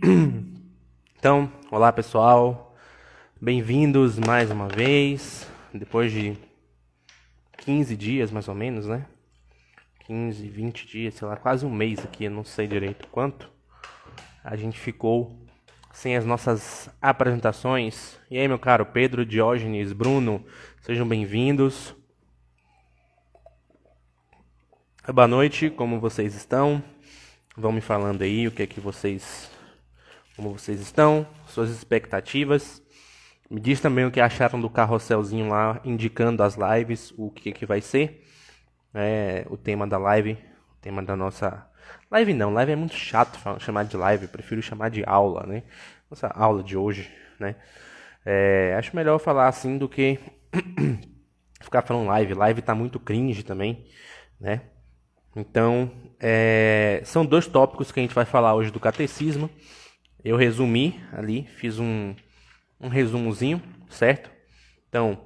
Então, olá pessoal, bem-vindos mais uma vez, depois de 15 dias mais ou menos, né? 15, 20 dias, sei lá, quase um mês aqui, eu não sei direito quanto. A gente ficou sem as nossas apresentações. E aí, meu caro Pedro, Diógenes, Bruno, sejam bem-vindos. Boa noite, como vocês estão? Vão me falando aí o que é que vocês como vocês estão, suas expectativas. Me diz também o que acharam do carrosselzinho lá, indicando as lives, o que, que vai ser. É, o tema da live, o tema da nossa. Live não, live é muito chato chamar de live, prefiro chamar de aula, né? Nossa aula de hoje, né? É, acho melhor falar assim do que ficar falando live. Live tá muito cringe também, né? Então, é, são dois tópicos que a gente vai falar hoje do catecismo. Eu resumi ali, fiz um, um resumozinho, certo? Então,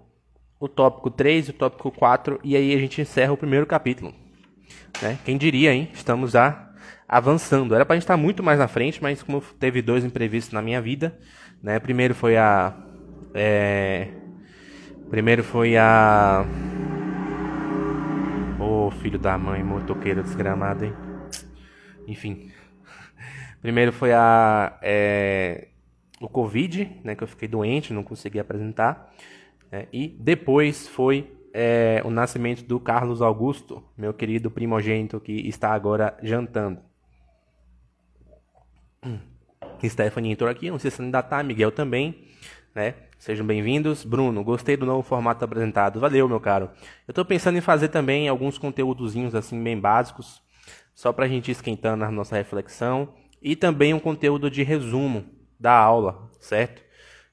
o tópico 3 e o tópico 4, e aí a gente encerra o primeiro capítulo. Né? Quem diria, hein? Estamos já avançando. Era para a gente estar muito mais na frente, mas como teve dois imprevistos na minha vida, né? Primeiro foi a... É... Primeiro foi a... Ô, oh, filho da mãe, motoqueiro desgramado, hein? Enfim, Primeiro foi a, é, o Covid, né, que eu fiquei doente, não consegui apresentar. É, e depois foi é, o nascimento do Carlos Augusto, meu querido primogênito que está agora jantando. Stephanie entrou aqui, não sei se ainda está, Miguel também, né? Sejam bem-vindos. Bruno, gostei do novo formato apresentado. Valeu, meu caro. Eu estou pensando em fazer também alguns conteúdozinhos assim bem básicos, só para a gente esquentando a nossa reflexão e também um conteúdo de resumo da aula, certo?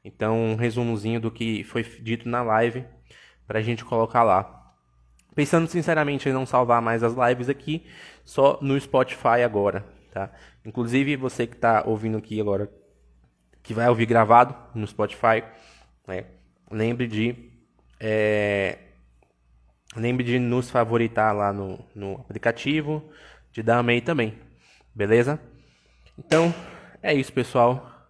Então, um resumozinho do que foi dito na live para a gente colocar lá. Pensando sinceramente em não salvar mais as lives aqui, só no Spotify agora, tá? Inclusive, você que está ouvindo aqui agora, que vai ouvir gravado no Spotify, né? lembre de é, lembre de nos favoritar lá no, no aplicativo, de dar amei também, beleza? Então, é isso, pessoal.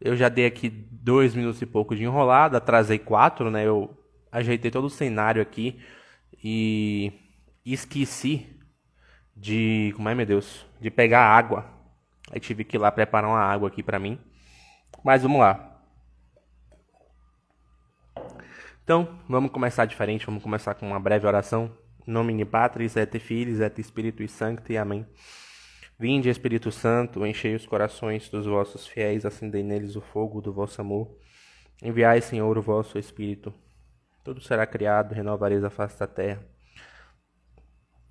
Eu já dei aqui dois minutos e pouco de enrolada, atrasei quatro, né? Eu ajeitei todo o cenário aqui e esqueci de, como é meu Deus, de pegar água. Aí tive que ir lá preparar uma água aqui pra mim. Mas vamos lá. Então, vamos começar diferente, vamos começar com uma breve oração. De Patris, et Filhos, et Espírito Santo, amém. Vinde, Espírito Santo, enchei os corações dos vossos fiéis, acendei neles o fogo do vosso amor. Enviai, Senhor, o vosso Espírito. Tudo será criado, renovareis a face da terra.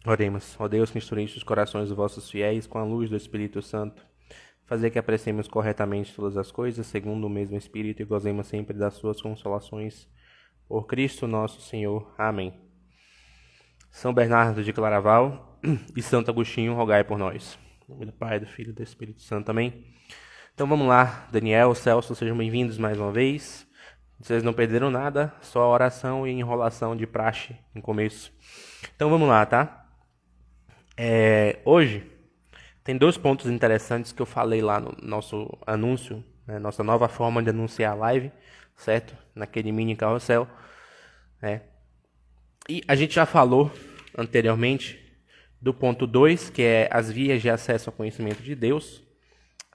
Oremos, ó Deus que instruíste os corações dos vossos fiéis com a luz do Espírito Santo. Fazer que apreciemos corretamente todas as coisas, segundo o mesmo Espírito, e gozemos sempre das suas consolações. Por Cristo nosso Senhor. Amém. São Bernardo de Claraval e Santo Agostinho, rogai por nós. Nome do Pai, do Filho e do Espírito Santo. Amém. Então vamos lá, Daniel, Celso, sejam bem-vindos mais uma vez. Vocês não perderam nada, só oração e enrolação de praxe no começo. Então vamos lá, tá? É, hoje tem dois pontos interessantes que eu falei lá no nosso anúncio, né, nossa nova forma de anunciar a live, certo? Naquele mini carrossel. Né? E a gente já falou anteriormente do ponto 2, que é as vias de acesso ao conhecimento de Deus.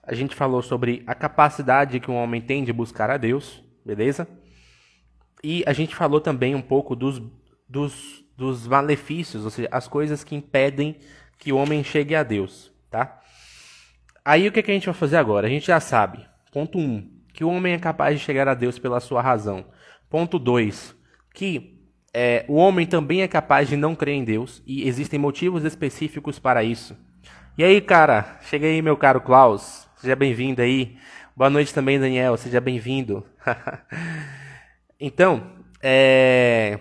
A gente falou sobre a capacidade que um homem tem de buscar a Deus, beleza? E a gente falou também um pouco dos, dos, dos malefícios, ou seja, as coisas que impedem que o homem chegue a Deus, tá? Aí o que, que a gente vai fazer agora? A gente já sabe, ponto 1, um, que o homem é capaz de chegar a Deus pela sua razão. Ponto 2, que é, o homem também é capaz de não crer em Deus e existem motivos específicos para isso. E aí, cara, chega aí, meu caro Klaus, seja bem-vindo aí. Boa noite também, Daniel, seja bem-vindo. então, é,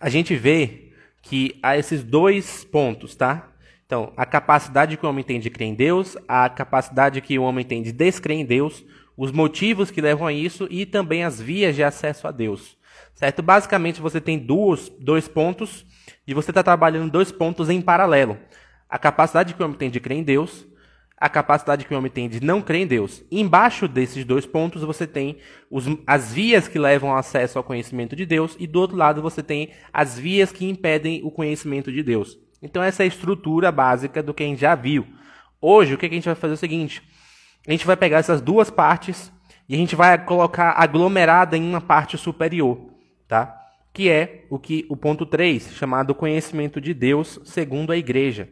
a gente vê que há esses dois pontos, tá? Então, a capacidade que o homem tem de crer em Deus, a capacidade que o homem tem de descrer em Deus, os motivos que levam a isso e também as vias de acesso a Deus. Certo? Basicamente, você tem duas, dois pontos e você está trabalhando dois pontos em paralelo. A capacidade que o homem tem de crer em Deus, a capacidade que o homem tem de não crer em Deus. embaixo desses dois pontos você tem os, as vias que levam acesso ao conhecimento de Deus e do outro lado você tem as vias que impedem o conhecimento de Deus. Então essa é a estrutura básica do que a gente já viu. Hoje o que a gente vai fazer é o seguinte: a gente vai pegar essas duas partes e a gente vai colocar aglomerada em uma parte superior, tá? Que é o que o ponto 3, chamado conhecimento de Deus segundo a igreja,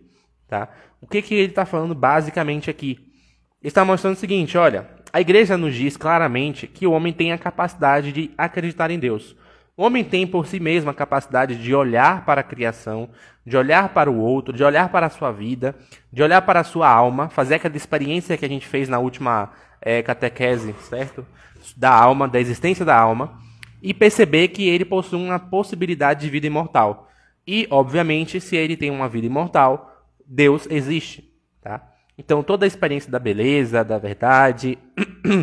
tá? O que que ele está falando basicamente aqui? Ele está mostrando o seguinte, olha, a igreja nos diz claramente que o homem tem a capacidade de acreditar em Deus. O homem tem por si mesmo a capacidade de olhar para a criação, de olhar para o outro, de olhar para a sua vida, de olhar para a sua alma, fazer aquela experiência que a gente fez na última é, catequese, certo? Da alma, da existência da alma, e perceber que ele possui uma possibilidade de vida imortal. E, obviamente, se ele tem uma vida imortal, Deus existe, tá? Então, toda a experiência da beleza, da verdade,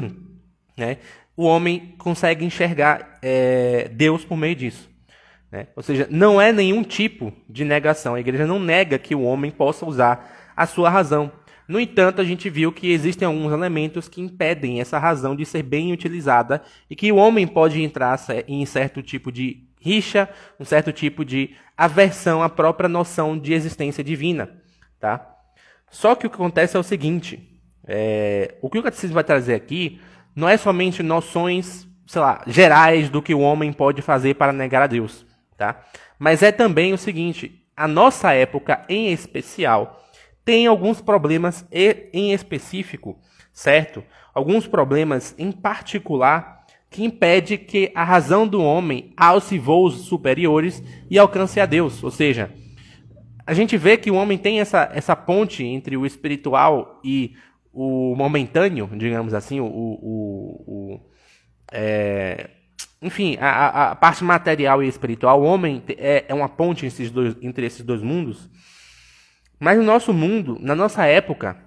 né? o homem consegue enxergar é, Deus por meio disso. Né? Ou seja, não é nenhum tipo de negação. A igreja não nega que o homem possa usar a sua razão. No entanto, a gente viu que existem alguns elementos que impedem essa razão de ser bem utilizada e que o homem pode entrar em certo tipo de rixa, um certo tipo de aversão à própria noção de existência divina. Tá? Só que o que acontece é o seguinte: é, o que o catecismo vai trazer aqui não é somente noções, sei lá, gerais do que o homem pode fazer para negar a Deus, tá? Mas é também o seguinte, a nossa época em especial tem alguns problemas em específico, certo? Alguns problemas em particular que impede que a razão do homem alce voos superiores e alcance a Deus, ou seja, a gente vê que o homem tem essa, essa ponte entre o espiritual e o momentâneo, digamos assim, o, o, o é, enfim, a, a, parte material e espiritual, o homem é, é uma ponte esses dois, entre esses dois mundos. Mas no nosso mundo, na nossa época,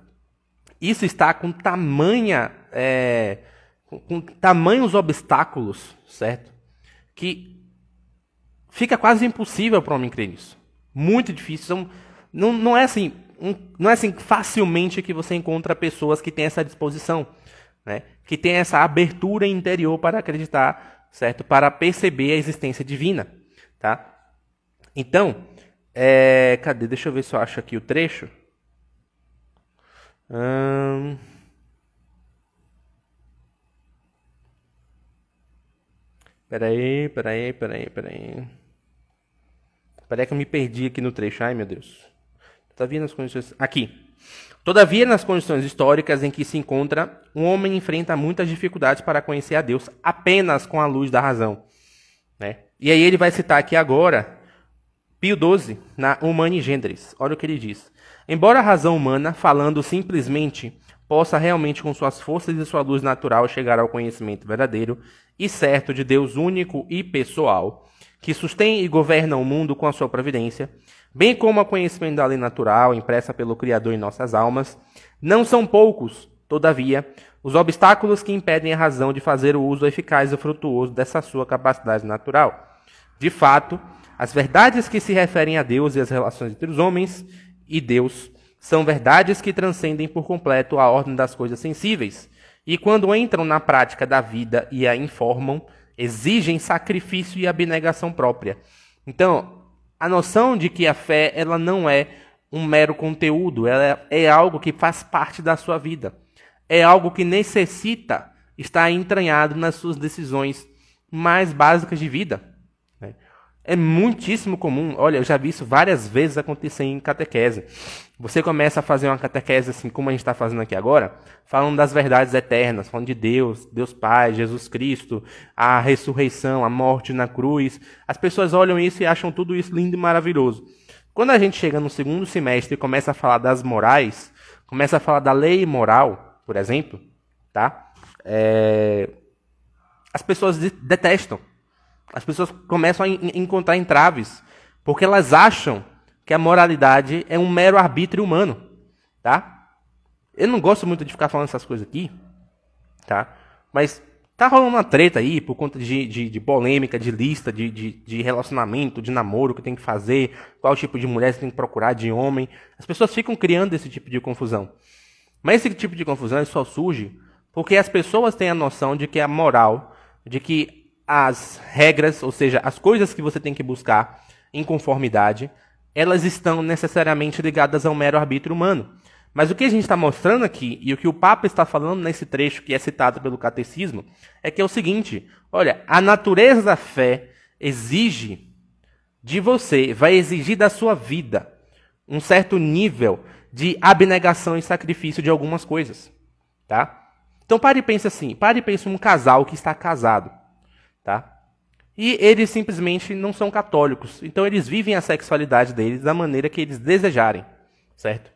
isso está com tamanha, é, com, tamanhos obstáculos, certo? Que fica quase impossível para o homem crer nisso. Muito difícil. Não, não é assim, um, não é assim facilmente que você encontra pessoas que têm essa disposição, né? que têm essa abertura interior para acreditar, certo? Para perceber a existência divina, tá? Então, é, cadê? Deixa eu ver se eu acho aqui o trecho. Hum... Peraí, peraí, peraí, peraí. Peraí que eu me perdi aqui no trecho. Ai, meu Deus. Todavia, nas condições. Aqui. Todavia, nas condições históricas em que se encontra, um homem enfrenta muitas dificuldades para conhecer a Deus apenas com a luz da razão. Né? E aí ele vai citar aqui agora Pio XII, na Humani Gendris. Olha o que ele diz. Embora a razão humana, falando simplesmente, possa realmente com suas forças e sua luz natural chegar ao conhecimento verdadeiro e certo de Deus único e pessoal, que sustém e governa o mundo com a sua providência, bem como a conhecimento da lei natural impressa pelo Criador em nossas almas, não são poucos, todavia, os obstáculos que impedem a razão de fazer o uso eficaz e frutuoso dessa sua capacidade natural. De fato, as verdades que se referem a Deus e as relações entre os homens e Deus são verdades que transcendem por completo a ordem das coisas sensíveis, e quando entram na prática da vida e a informam, exigem sacrifício e abnegação própria. Então, a noção de que a fé ela não é um mero conteúdo, ela é algo que faz parte da sua vida. É algo que necessita estar entranhado nas suas decisões mais básicas de vida. É muitíssimo comum, olha, eu já vi isso várias vezes acontecer em catequese. Você começa a fazer uma catequese assim, como a gente está fazendo aqui agora, falando das verdades eternas, falando de Deus, Deus Pai, Jesus Cristo, a ressurreição, a morte na cruz. As pessoas olham isso e acham tudo isso lindo e maravilhoso. Quando a gente chega no segundo semestre e começa a falar das morais, começa a falar da lei moral, por exemplo, tá? É... As pessoas detestam as pessoas começam a encontrar entraves, porque elas acham que a moralidade é um mero arbítrio humano, tá? Eu não gosto muito de ficar falando essas coisas aqui, tá? Mas tá rolando uma treta aí por conta de, de, de polêmica, de lista, de, de, de, relacionamento, de namoro que tem que fazer, qual tipo de mulher você tem que procurar, de homem. As pessoas ficam criando esse tipo de confusão. Mas esse tipo de confusão só surge porque as pessoas têm a noção de que a moral, de que as regras, ou seja, as coisas que você tem que buscar em conformidade, elas estão necessariamente ligadas ao mero arbítrio humano. Mas o que a gente está mostrando aqui, e o que o Papa está falando nesse trecho que é citado pelo Catecismo, é que é o seguinte: olha, a natureza da fé exige de você, vai exigir da sua vida um certo nível de abnegação e sacrifício de algumas coisas, tá? Então pare e pense assim, pare e pense um casal que está casado, tá? E eles simplesmente não são católicos, então eles vivem a sexualidade deles da maneira que eles desejarem, certo?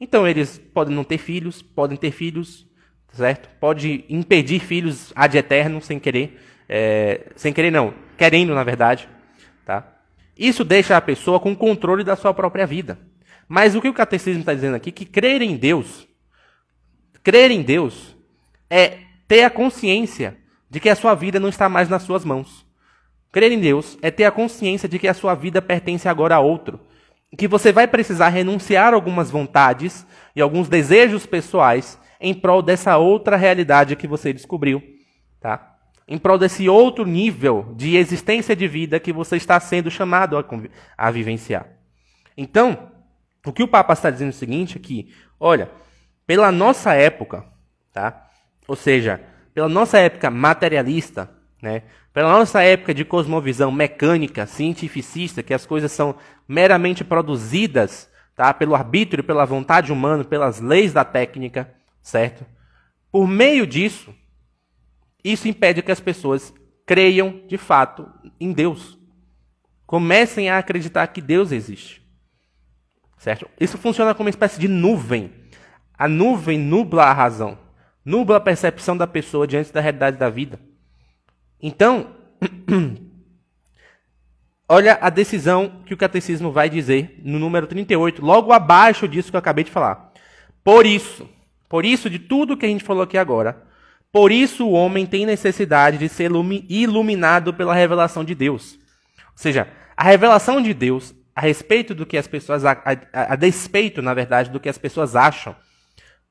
Então eles podem não ter filhos, podem ter filhos, certo? Pode impedir filhos ad eterno sem querer, é, sem querer não, querendo na verdade, tá? Isso deixa a pessoa com controle da sua própria vida. Mas o que o catecismo está dizendo aqui, que crer em Deus, crer em Deus é ter a consciência de que a sua vida não está mais nas suas mãos. Crer em Deus é ter a consciência de que a sua vida pertence agora a outro. Que você vai precisar renunciar algumas vontades e alguns desejos pessoais em prol dessa outra realidade que você descobriu, tá? em prol desse outro nível de existência de vida que você está sendo chamado a, a vivenciar. Então, o que o Papa está dizendo é o seguinte aqui, olha, pela nossa época, tá? Ou seja, pela nossa época materialista, né? Pela nossa época de cosmovisão mecânica, cientificista, que as coisas são meramente produzidas, tá? Pelo arbítrio, pela vontade humana, pelas leis da técnica, certo? Por meio disso, isso impede que as pessoas creiam de fato em Deus. Comecem a acreditar que Deus existe. Certo? Isso funciona como uma espécie de nuvem. A nuvem nubla a razão, nubla a percepção da pessoa diante da realidade da vida. Então, olha a decisão que o catecismo vai dizer no número 38, logo abaixo disso que eu acabei de falar. Por isso, por isso de tudo que a gente falou aqui agora, por isso o homem tem necessidade de ser iluminado pela revelação de Deus. Ou seja, a revelação de Deus a respeito do que as pessoas a, a, a, despeito, na verdade, do que as pessoas acham,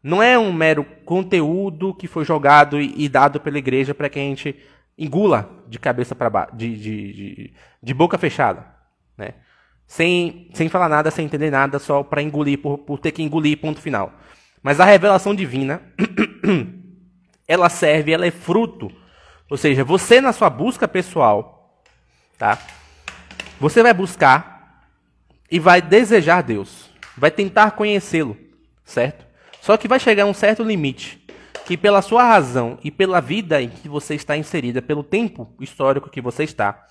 não é um mero conteúdo que foi jogado e, e dado pela igreja para que a gente engula de cabeça para baixo, de, de, de, de, boca fechada, né? Sem, sem falar nada, sem entender nada, só para engolir por, por ter que engolir ponto final. Mas a revelação divina ela serve, ela é fruto. Ou seja, você na sua busca pessoal, tá? Você vai buscar e vai desejar Deus, vai tentar conhecê-lo, certo? Só que vai chegar um certo limite que pela sua razão e pela vida em que você está inserida, pelo tempo histórico que você está,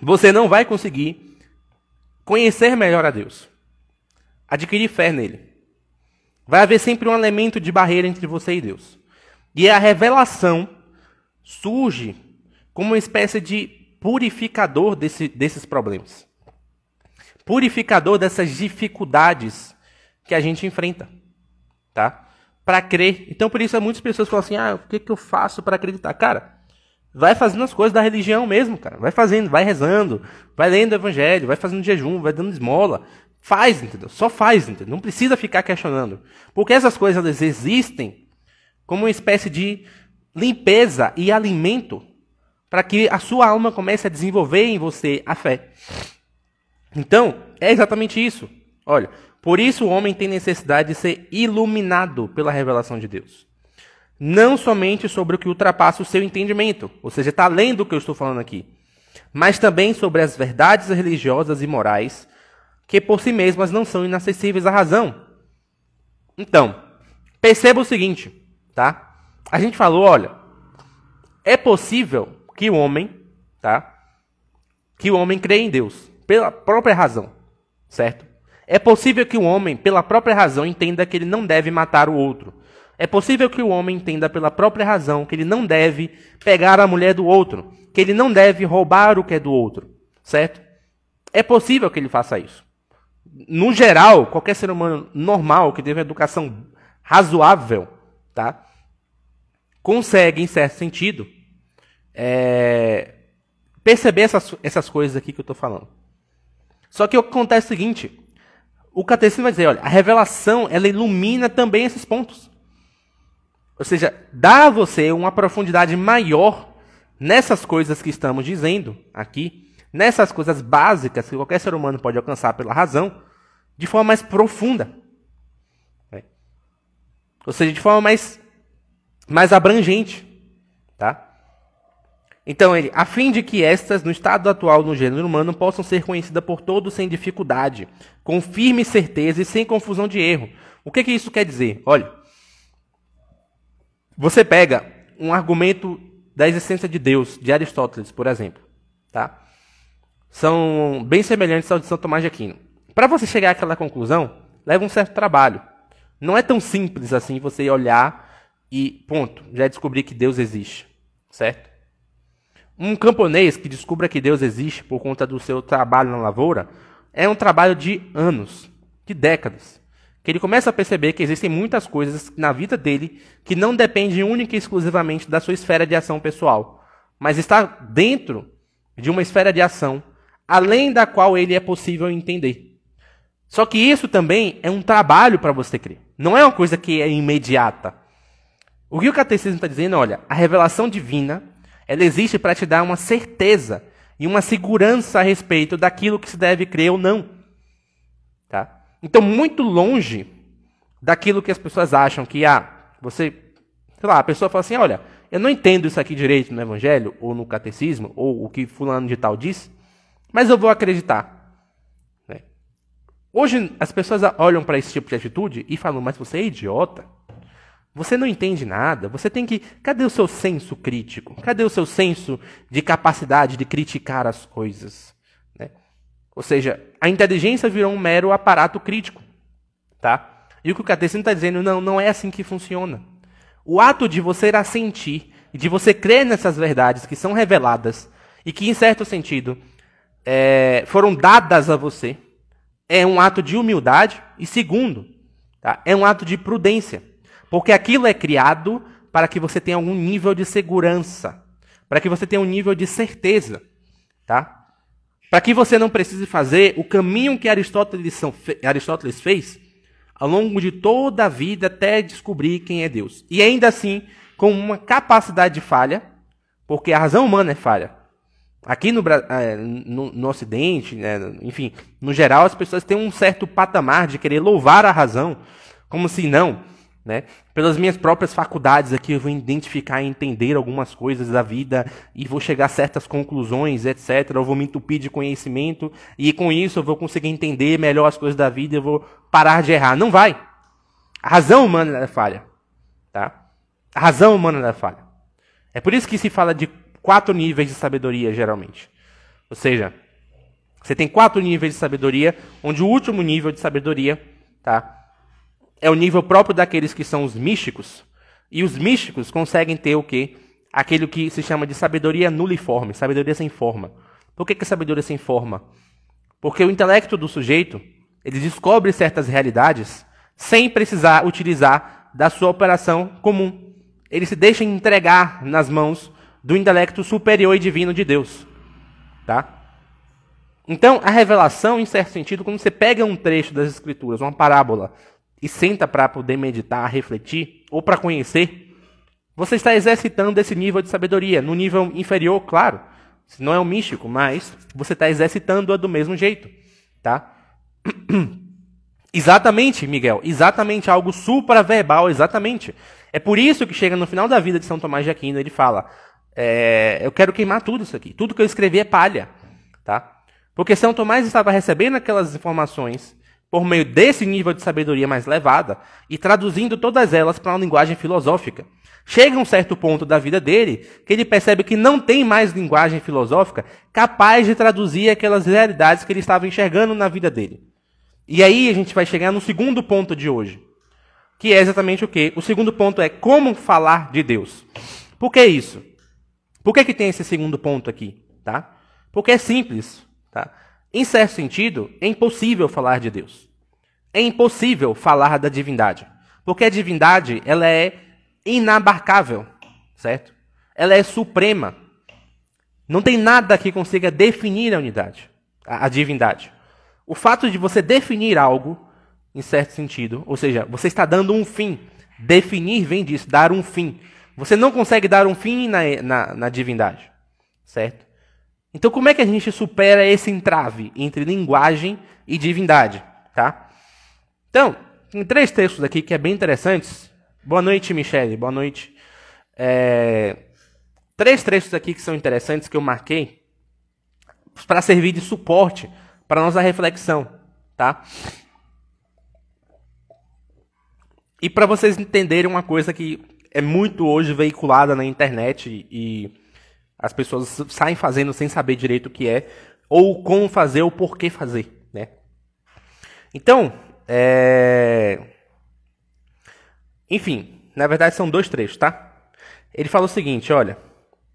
você não vai conseguir conhecer melhor a Deus, adquirir fé nele. Vai haver sempre um elemento de barreira entre você e Deus. E a revelação surge como uma espécie de purificador desse, desses problemas. Purificador dessas dificuldades que a gente enfrenta. Tá? Para crer. Então, por isso, muitas pessoas falam assim: ah, o que, que eu faço para acreditar? Cara, vai fazendo as coisas da religião mesmo, cara. Vai fazendo, vai rezando, vai lendo o evangelho, vai fazendo jejum, vai dando esmola, Faz, entendeu? Só faz, entendeu? Não precisa ficar questionando. Porque essas coisas existem como uma espécie de limpeza e alimento para que a sua alma comece a desenvolver em você a fé. Então, é exatamente isso. Olha, por isso o homem tem necessidade de ser iluminado pela revelação de Deus. Não somente sobre o que ultrapassa o seu entendimento, ou seja, está além do que eu estou falando aqui, mas também sobre as verdades religiosas e morais que por si mesmas não são inacessíveis à razão. Então, perceba o seguinte, tá? A gente falou, olha, é possível que o homem, tá? Que o homem creia em Deus pela própria razão, certo? É possível que o homem, pela própria razão, entenda que ele não deve matar o outro. É possível que o homem entenda pela própria razão que ele não deve pegar a mulher do outro, que ele não deve roubar o que é do outro, certo? É possível que ele faça isso no geral, qualquer ser humano normal que teve uma educação razoável, tá? Consegue, em certo sentido, é, perceber essas, essas coisas aqui que eu estou falando. Só que o que acontece é o seguinte: o catecismo vai dizer, olha, a revelação, ela ilumina também esses pontos. Ou seja, dá a você uma profundidade maior nessas coisas que estamos dizendo aqui, nessas coisas básicas que qualquer ser humano pode alcançar pela razão, de forma mais profunda. É. Ou seja, de forma mais, mais abrangente. Tá? Então, ele, a fim de que estas, no estado atual no gênero humano, possam ser conhecidas por todos sem dificuldade, com firme certeza e sem confusão de erro. O que, que isso quer dizer? Olha, você pega um argumento da existência de Deus, de Aristóteles, por exemplo, tá? São bem semelhantes ao de São Tomás de Aquino. Para você chegar àquela conclusão, leva um certo trabalho. Não é tão simples assim você olhar e, ponto, já descobrir que Deus existe, certo? Um camponês que descubra que Deus existe por conta do seu trabalho na lavoura é um trabalho de anos, de décadas que ele começa a perceber que existem muitas coisas na vida dele que não dependem única e exclusivamente da sua esfera de ação pessoal, mas está dentro de uma esfera de ação além da qual ele é possível entender. Só que isso também é um trabalho para você crer. Não é uma coisa que é imediata. O que o catecismo está dizendo, olha, a revelação divina, ela existe para te dar uma certeza e uma segurança a respeito daquilo que se deve crer ou não. Tá? Então, muito longe daquilo que as pessoas acham que, ah, você, sei lá, a pessoa fala assim: olha, eu não entendo isso aqui direito no Evangelho, ou no Catecismo, ou o que Fulano de Tal diz, mas eu vou acreditar. Né? Hoje, as pessoas olham para esse tipo de atitude e falam: mas você é idiota? Você não entende nada. Você tem que. Cadê o seu senso crítico? Cadê o seu senso de capacidade de criticar as coisas? Ou seja, a inteligência virou um mero aparato crítico. Tá? E o que o catecismo está dizendo, não, não é assim que funciona. O ato de você assentir e de você crer nessas verdades que são reveladas e que, em certo sentido, é, foram dadas a você, é um ato de humildade e, segundo, tá, é um ato de prudência. Porque aquilo é criado para que você tenha algum nível de segurança, para que você tenha um nível de certeza. Tá? Para que você não precise fazer o caminho que Aristóteles, Aristóteles fez ao longo de toda a vida até descobrir quem é Deus. E ainda assim, com uma capacidade de falha, porque a razão humana é falha. Aqui no, é, no, no Ocidente, né, enfim, no geral, as pessoas têm um certo patamar de querer louvar a razão, como se não, né? Pelas minhas próprias faculdades aqui, eu vou identificar e entender algumas coisas da vida e vou chegar a certas conclusões, etc. Eu vou me entupir de conhecimento e com isso eu vou conseguir entender melhor as coisas da vida e eu vou parar de errar. Não vai. A razão humana é falha. Tá? A razão humana é falha. É por isso que se fala de quatro níveis de sabedoria, geralmente. Ou seja, você tem quatro níveis de sabedoria, onde o último nível de sabedoria tá, é o nível próprio daqueles que são os místicos. E os místicos conseguem ter o quê? Aquilo que se chama de sabedoria nuliforme, sabedoria sem forma. Por que, que sabedoria sem forma? Porque o intelecto do sujeito, ele descobre certas realidades sem precisar utilizar da sua operação comum. Ele se deixa entregar nas mãos do intelecto superior e divino de Deus. Tá? Então, a revelação, em certo sentido, quando você pega um trecho das Escrituras, uma parábola, e senta para poder meditar, refletir ou para conhecer, você está exercitando esse nível de sabedoria. No nível inferior, claro, não é um místico, mas você está exercitando-a do mesmo jeito, tá? Exatamente, Miguel, exatamente algo supraverbal, exatamente. É por isso que chega no final da vida de São Tomás de Aquino, ele fala: é, eu quero queimar tudo isso aqui, tudo que eu escrevi é palha, tá? Porque São Tomás estava recebendo aquelas informações por meio desse nível de sabedoria mais elevada e traduzindo todas elas para uma linguagem filosófica. Chega um certo ponto da vida dele que ele percebe que não tem mais linguagem filosófica capaz de traduzir aquelas realidades que ele estava enxergando na vida dele. E aí a gente vai chegar no segundo ponto de hoje, que é exatamente o que? O segundo ponto é como falar de Deus. Por que isso? Por que, que tem esse segundo ponto aqui? Tá? Porque é simples. Tá? Em certo sentido, é impossível falar de Deus. É impossível falar da divindade. Porque a divindade, ela é inabarcável, certo? Ela é suprema. Não tem nada que consiga definir a unidade, a, a divindade. O fato de você definir algo, em certo sentido, ou seja, você está dando um fim. Definir vem disso, dar um fim. Você não consegue dar um fim na, na, na divindade, certo? Então, como é que a gente supera esse entrave entre linguagem e divindade, tá? Então, tem três textos aqui que é bem interessantes. Boa noite, Michele. Boa noite. É... Três trechos aqui que são interessantes que eu marquei para servir de suporte para nossa reflexão, tá? E para vocês entenderem uma coisa que é muito hoje veiculada na internet e as pessoas saem fazendo sem saber direito o que é, ou como fazer, ou por que fazer, né? Então, é... enfim, na verdade são dois trechos, tá? Ele fala o seguinte, olha,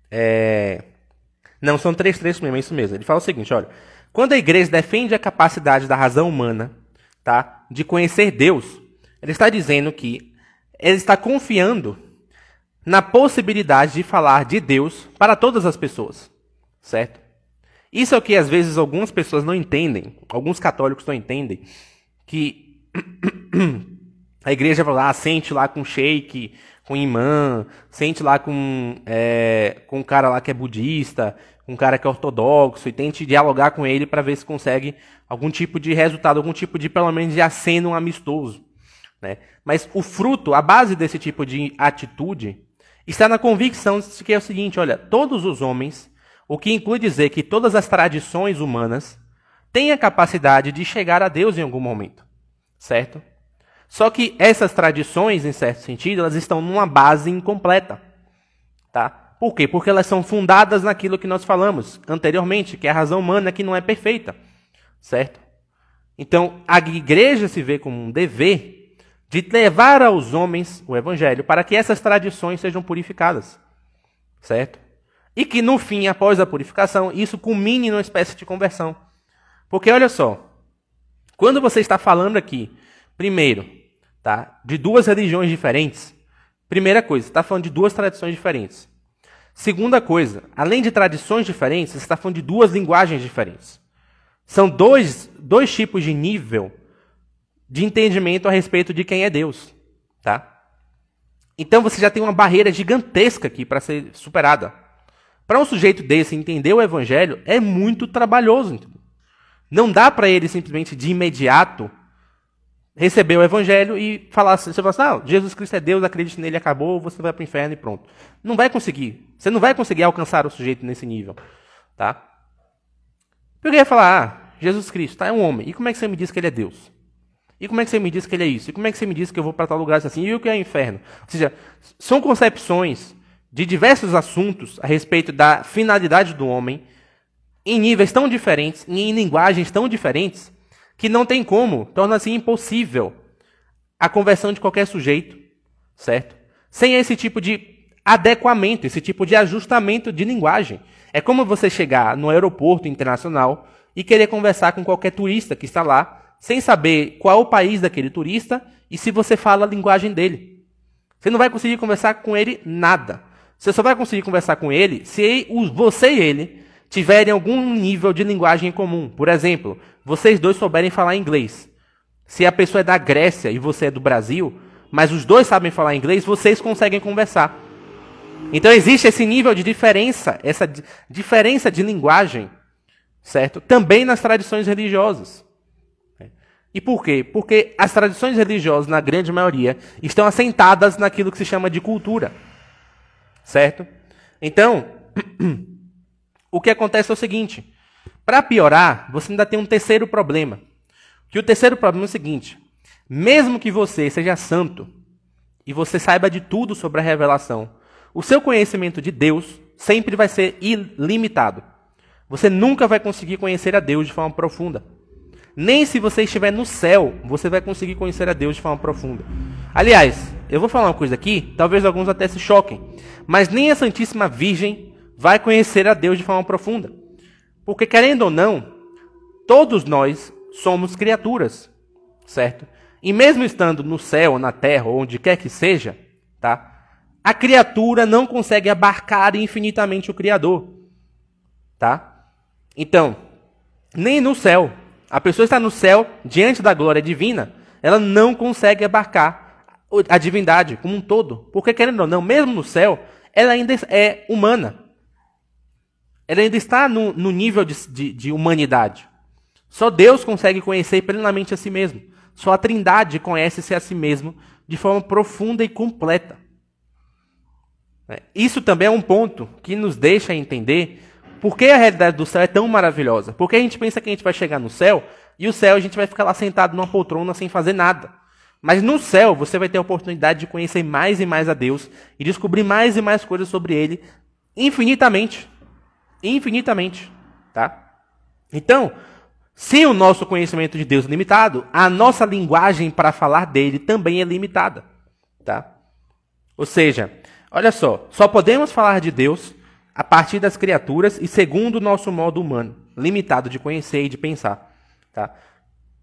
é... não são três trechos mesmo, é isso mesmo. Ele fala o seguinte, olha, quando a igreja defende a capacidade da razão humana, tá, de conhecer Deus, ele está dizendo que ele está confiando na possibilidade de falar de Deus para todas as pessoas, certo? Isso é o que às vezes algumas pessoas não entendem, alguns católicos não entendem, que a igreja vai lá, sente lá com sheik, com imã, sente lá com, é, com um cara lá que é budista, com um cara que é ortodoxo, e tente dialogar com ele para ver se consegue algum tipo de resultado, algum tipo de, pelo menos, de aceno amistoso. Né? Mas o fruto, a base desse tipo de atitude, está na convicção de que é o seguinte: olha, todos os homens, o que inclui dizer que todas as tradições humanas têm a capacidade de chegar a Deus em algum momento, certo? Só que essas tradições, em certo sentido, elas estão numa base incompleta, tá? Por quê? Porque elas são fundadas naquilo que nós falamos anteriormente, que é a razão humana que não é perfeita, certo? Então, a igreja se vê como um dever de levar aos homens o evangelho para que essas tradições sejam purificadas. Certo? E que no fim, após a purificação, isso culmine numa espécie de conversão. Porque olha só, quando você está falando aqui, primeiro, tá, de duas religiões diferentes, primeira coisa, está falando de duas tradições diferentes. Segunda coisa, além de tradições diferentes, você está falando de duas linguagens diferentes. São dois, dois tipos de nível de entendimento a respeito de quem é Deus, tá? Então você já tem uma barreira gigantesca aqui para ser superada. Para um sujeito desse entender o evangelho é muito trabalhoso. Entendeu? Não dá para ele simplesmente de imediato receber o evangelho e falar assim, você fala assim, ah, Jesus Cristo é Deus, acredite nele, acabou, você vai para o inferno e pronto. Não vai conseguir. Você não vai conseguir alcançar o sujeito nesse nível, tá? Eu ia falar, ah, Jesus Cristo tá, é um homem. E como é que você me diz que ele é Deus? E como é que você me diz que ele é isso? E como é que você me diz que eu vou para tal lugar assim? E o que é inferno? Ou seja, são concepções de diversos assuntos a respeito da finalidade do homem em níveis tão diferentes, em linguagens tão diferentes, que não tem como, torna-se impossível a conversão de qualquer sujeito, certo? Sem esse tipo de adequamento, esse tipo de ajustamento de linguagem. É como você chegar no aeroporto internacional e querer conversar com qualquer turista que está lá sem saber qual é o país daquele turista e se você fala a linguagem dele. Você não vai conseguir conversar com ele nada. Você só vai conseguir conversar com ele se você e ele tiverem algum nível de linguagem em comum. Por exemplo, vocês dois souberem falar inglês. Se a pessoa é da Grécia e você é do Brasil, mas os dois sabem falar inglês, vocês conseguem conversar. Então existe esse nível de diferença, essa diferença de linguagem, certo? Também nas tradições religiosas. E por quê? Porque as tradições religiosas, na grande maioria, estão assentadas naquilo que se chama de cultura. Certo? Então, o que acontece é o seguinte: para piorar, você ainda tem um terceiro problema. Que o terceiro problema é o seguinte: mesmo que você seja santo e você saiba de tudo sobre a revelação, o seu conhecimento de Deus sempre vai ser ilimitado. Você nunca vai conseguir conhecer a Deus de forma profunda. Nem se você estiver no céu, você vai conseguir conhecer a Deus de forma profunda. Aliás, eu vou falar uma coisa aqui, talvez alguns até se choquem, mas nem a Santíssima Virgem vai conhecer a Deus de forma profunda. Porque, querendo ou não, todos nós somos criaturas, certo? E mesmo estando no céu, na terra, ou onde quer que seja, tá? A criatura não consegue abarcar infinitamente o Criador, tá? Então, nem no céu A pessoa está no céu, diante da glória divina, ela não consegue abarcar a divindade como um todo. Porque, querendo ou não, mesmo no céu, ela ainda é humana. Ela ainda está no, no nível de, de, de humanidade. Só Deus consegue conhecer plenamente a si mesmo. Só a Trindade conhece-se a si mesmo de forma profunda e completa. É, isso também é um ponto que nos deixa entender por que a realidade do céu é tão maravilhosa. Porque a gente pensa que a gente vai chegar no céu e o céu a gente vai ficar lá sentado numa poltrona sem fazer nada. Mas no céu você vai ter a oportunidade de conhecer mais e mais a Deus e descobrir mais e mais coisas sobre Ele infinitamente. Infinitamente. Tá? Então, se o nosso conhecimento de Deus é limitado, a nossa linguagem para falar dele também é limitada. Tá? Ou seja, olha só, só podemos falar de Deus a partir das criaturas e segundo o nosso modo humano, limitado de conhecer e de pensar. Tá?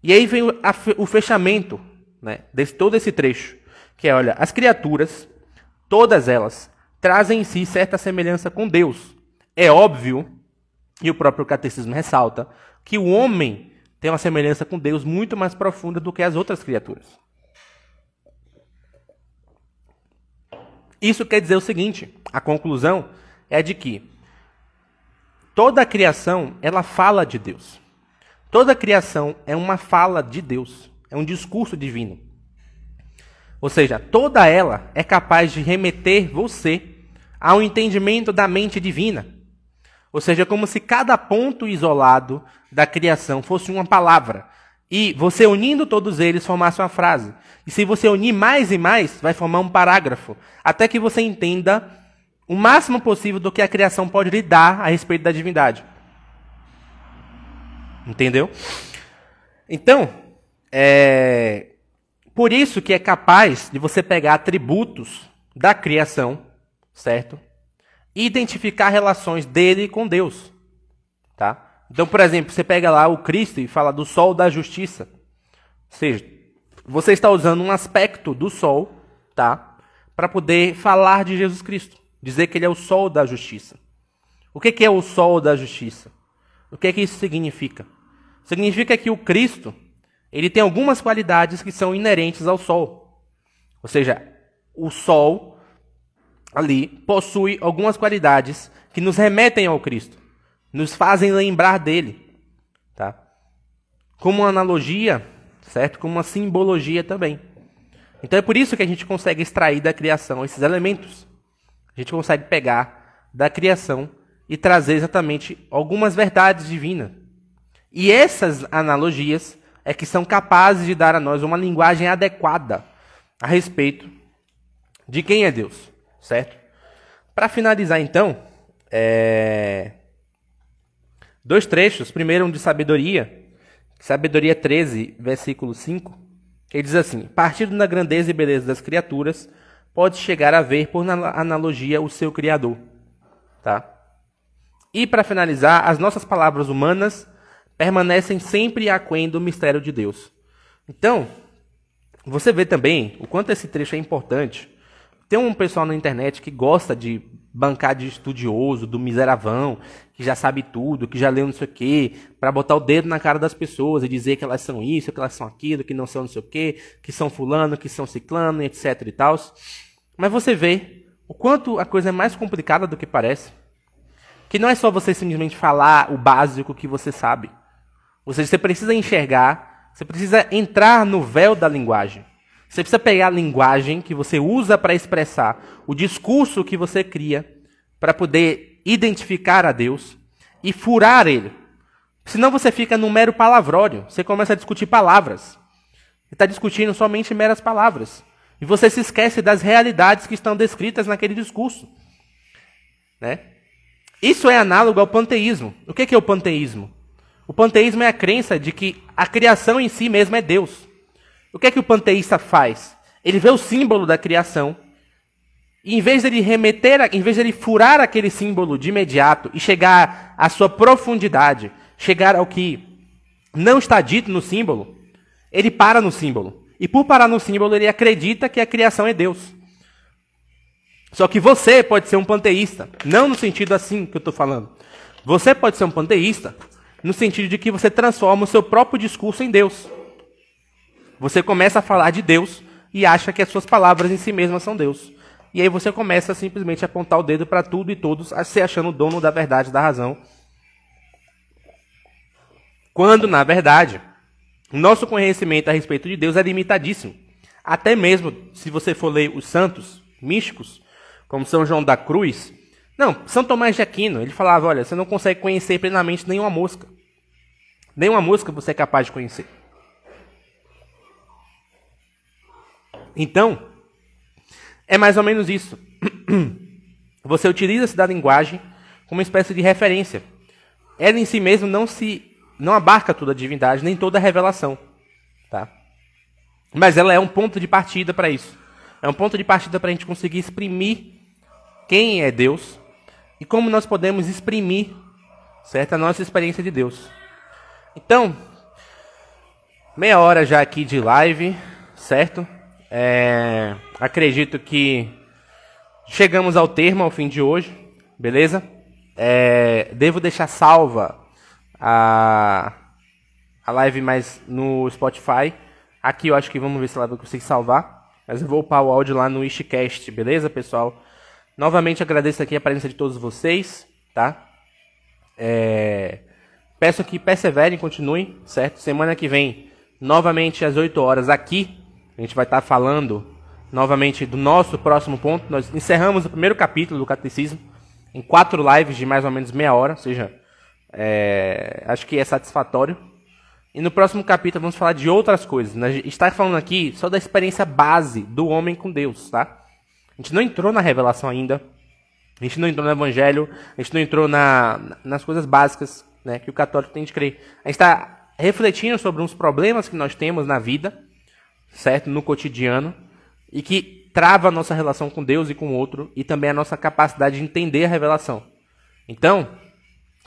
E aí vem o fechamento né, de todo esse trecho, que é, olha, as criaturas, todas elas, trazem em si certa semelhança com Deus. É óbvio, e o próprio catecismo ressalta, que o homem tem uma semelhança com Deus muito mais profunda do que as outras criaturas. Isso quer dizer o seguinte: a conclusão é de que toda a criação ela fala de Deus. Toda a criação é uma fala de Deus, é um discurso divino. Ou seja, toda ela é capaz de remeter você ao entendimento da mente divina. Ou seja, como se cada ponto isolado da criação fosse uma palavra. E você unindo todos eles formasse uma frase. E se você unir mais e mais, vai formar um parágrafo. Até que você entenda o máximo possível do que a criação pode lhe dar a respeito da divindade. Entendeu? Então, é por isso que é capaz de você pegar atributos da criação, certo? E identificar relações dele com Deus, tá? Então, por exemplo, você pega lá o Cristo e fala do sol da justiça. Ou seja, você está usando um aspecto do sol, tá? Para poder falar de Jesus Cristo. Dizer que ele é o sol da justiça. O que é o sol da justiça? O que, é que isso significa? Significa que o Cristo, ele tem algumas qualidades que são inerentes ao sol. Ou seja, o sol ali possui algumas qualidades que nos remetem ao Cristo nos fazem lembrar dele, tá? Como uma analogia, certo? Como uma simbologia também. Então é por isso que a gente consegue extrair da criação esses elementos. A gente consegue pegar da criação e trazer exatamente algumas verdades divinas. E essas analogias é que são capazes de dar a nós uma linguagem adequada a respeito de quem é Deus, certo? Para finalizar, então, é... Dois trechos. Primeiro, um de sabedoria. Sabedoria 13, versículo 5. Ele diz assim: Partindo da grandeza e beleza das criaturas, pode chegar a ver, por analogia, o seu Criador. Tá? E, para finalizar, as nossas palavras humanas permanecem sempre aquém do mistério de Deus. Então, você vê também o quanto esse trecho é importante. Tem um pessoal na internet que gosta de bancar de estudioso, do miseravão, que já sabe tudo, que já leu não sei o quê, para botar o dedo na cara das pessoas e dizer que elas são isso, que elas são aquilo, que não são não sei o quê, que são fulano, que são ciclano, etc e tal. Mas você vê o quanto a coisa é mais complicada do que parece. Que não é só você simplesmente falar o básico que você sabe. Ou seja, você precisa enxergar, você precisa entrar no véu da linguagem. Você precisa pegar a linguagem que você usa para expressar o discurso que você cria para poder identificar a Deus e furar ele. Senão você fica num mero palavrório. Você começa a discutir palavras. Você está discutindo somente meras palavras. E você se esquece das realidades que estão descritas naquele discurso. Né? Isso é análogo ao panteísmo. O que é o panteísmo? O panteísmo é a crença de que a criação em si mesma é Deus. O que é que o panteísta faz? Ele vê o símbolo da criação e em vez de ele remeter, em vez de ele furar aquele símbolo de imediato e chegar à sua profundidade, chegar ao que não está dito no símbolo, ele para no símbolo. E por parar no símbolo, ele acredita que a criação é Deus. Só que você pode ser um panteísta, não no sentido assim que eu estou falando. Você pode ser um panteísta no sentido de que você transforma o seu próprio discurso em Deus. Você começa a falar de Deus e acha que as suas palavras em si mesmas são Deus. E aí você começa simplesmente a apontar o dedo para tudo e todos, se achando o dono da verdade, da razão. Quando, na verdade, nosso conhecimento a respeito de Deus é limitadíssimo. Até mesmo se você for ler os santos místicos, como São João da Cruz, não, São Tomás de Aquino, ele falava, olha, você não consegue conhecer plenamente nenhuma mosca. Nenhuma mosca você é capaz de conhecer. Então, é mais ou menos isso. Você utiliza-se da linguagem como uma espécie de referência. Ela em si mesma não se não abarca toda a divindade, nem toda a revelação, tá? Mas ela é um ponto de partida para isso. É um ponto de partida para a gente conseguir exprimir quem é Deus e como nós podemos exprimir, certo, a nossa experiência de Deus. Então, meia hora já aqui de live, certo? É, acredito que chegamos ao termo, ao fim de hoje, beleza? É, devo deixar salva a, a live mais no Spotify. Aqui eu acho que vamos ver se ela vai conseguir salvar. Mas eu vou upar o áudio lá no Ishcast, beleza, pessoal? Novamente agradeço aqui a presença de todos vocês, tá? É, peço que perseverem, continuem, certo? Semana que vem, novamente às 8 horas aqui a gente vai estar falando novamente do nosso próximo ponto. Nós encerramos o primeiro capítulo do Catecismo em quatro lives de mais ou menos meia hora, ou seja, é, acho que é satisfatório. E no próximo capítulo vamos falar de outras coisas. A gente está falando aqui só da experiência base do homem com Deus, tá? A gente não entrou na revelação ainda. A gente não entrou no Evangelho. A gente não entrou na, nas coisas básicas né, que o católico tem de crer. A gente está refletindo sobre uns problemas que nós temos na vida certo? No cotidiano e que trava a nossa relação com Deus e com o outro e também a nossa capacidade de entender a revelação. Então,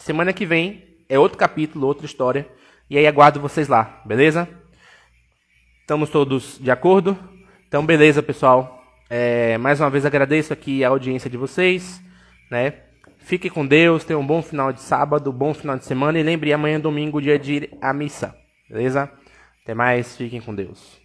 semana que vem é outro capítulo, outra história e aí aguardo vocês lá, beleza? Estamos todos de acordo? Então, beleza, pessoal. É, mais uma vez agradeço aqui a audiência de vocês, né? Fique com Deus, tenha um bom final de sábado, bom final de semana e lembre amanhã domingo dia de ir à missa, beleza? Até mais, fiquem com Deus.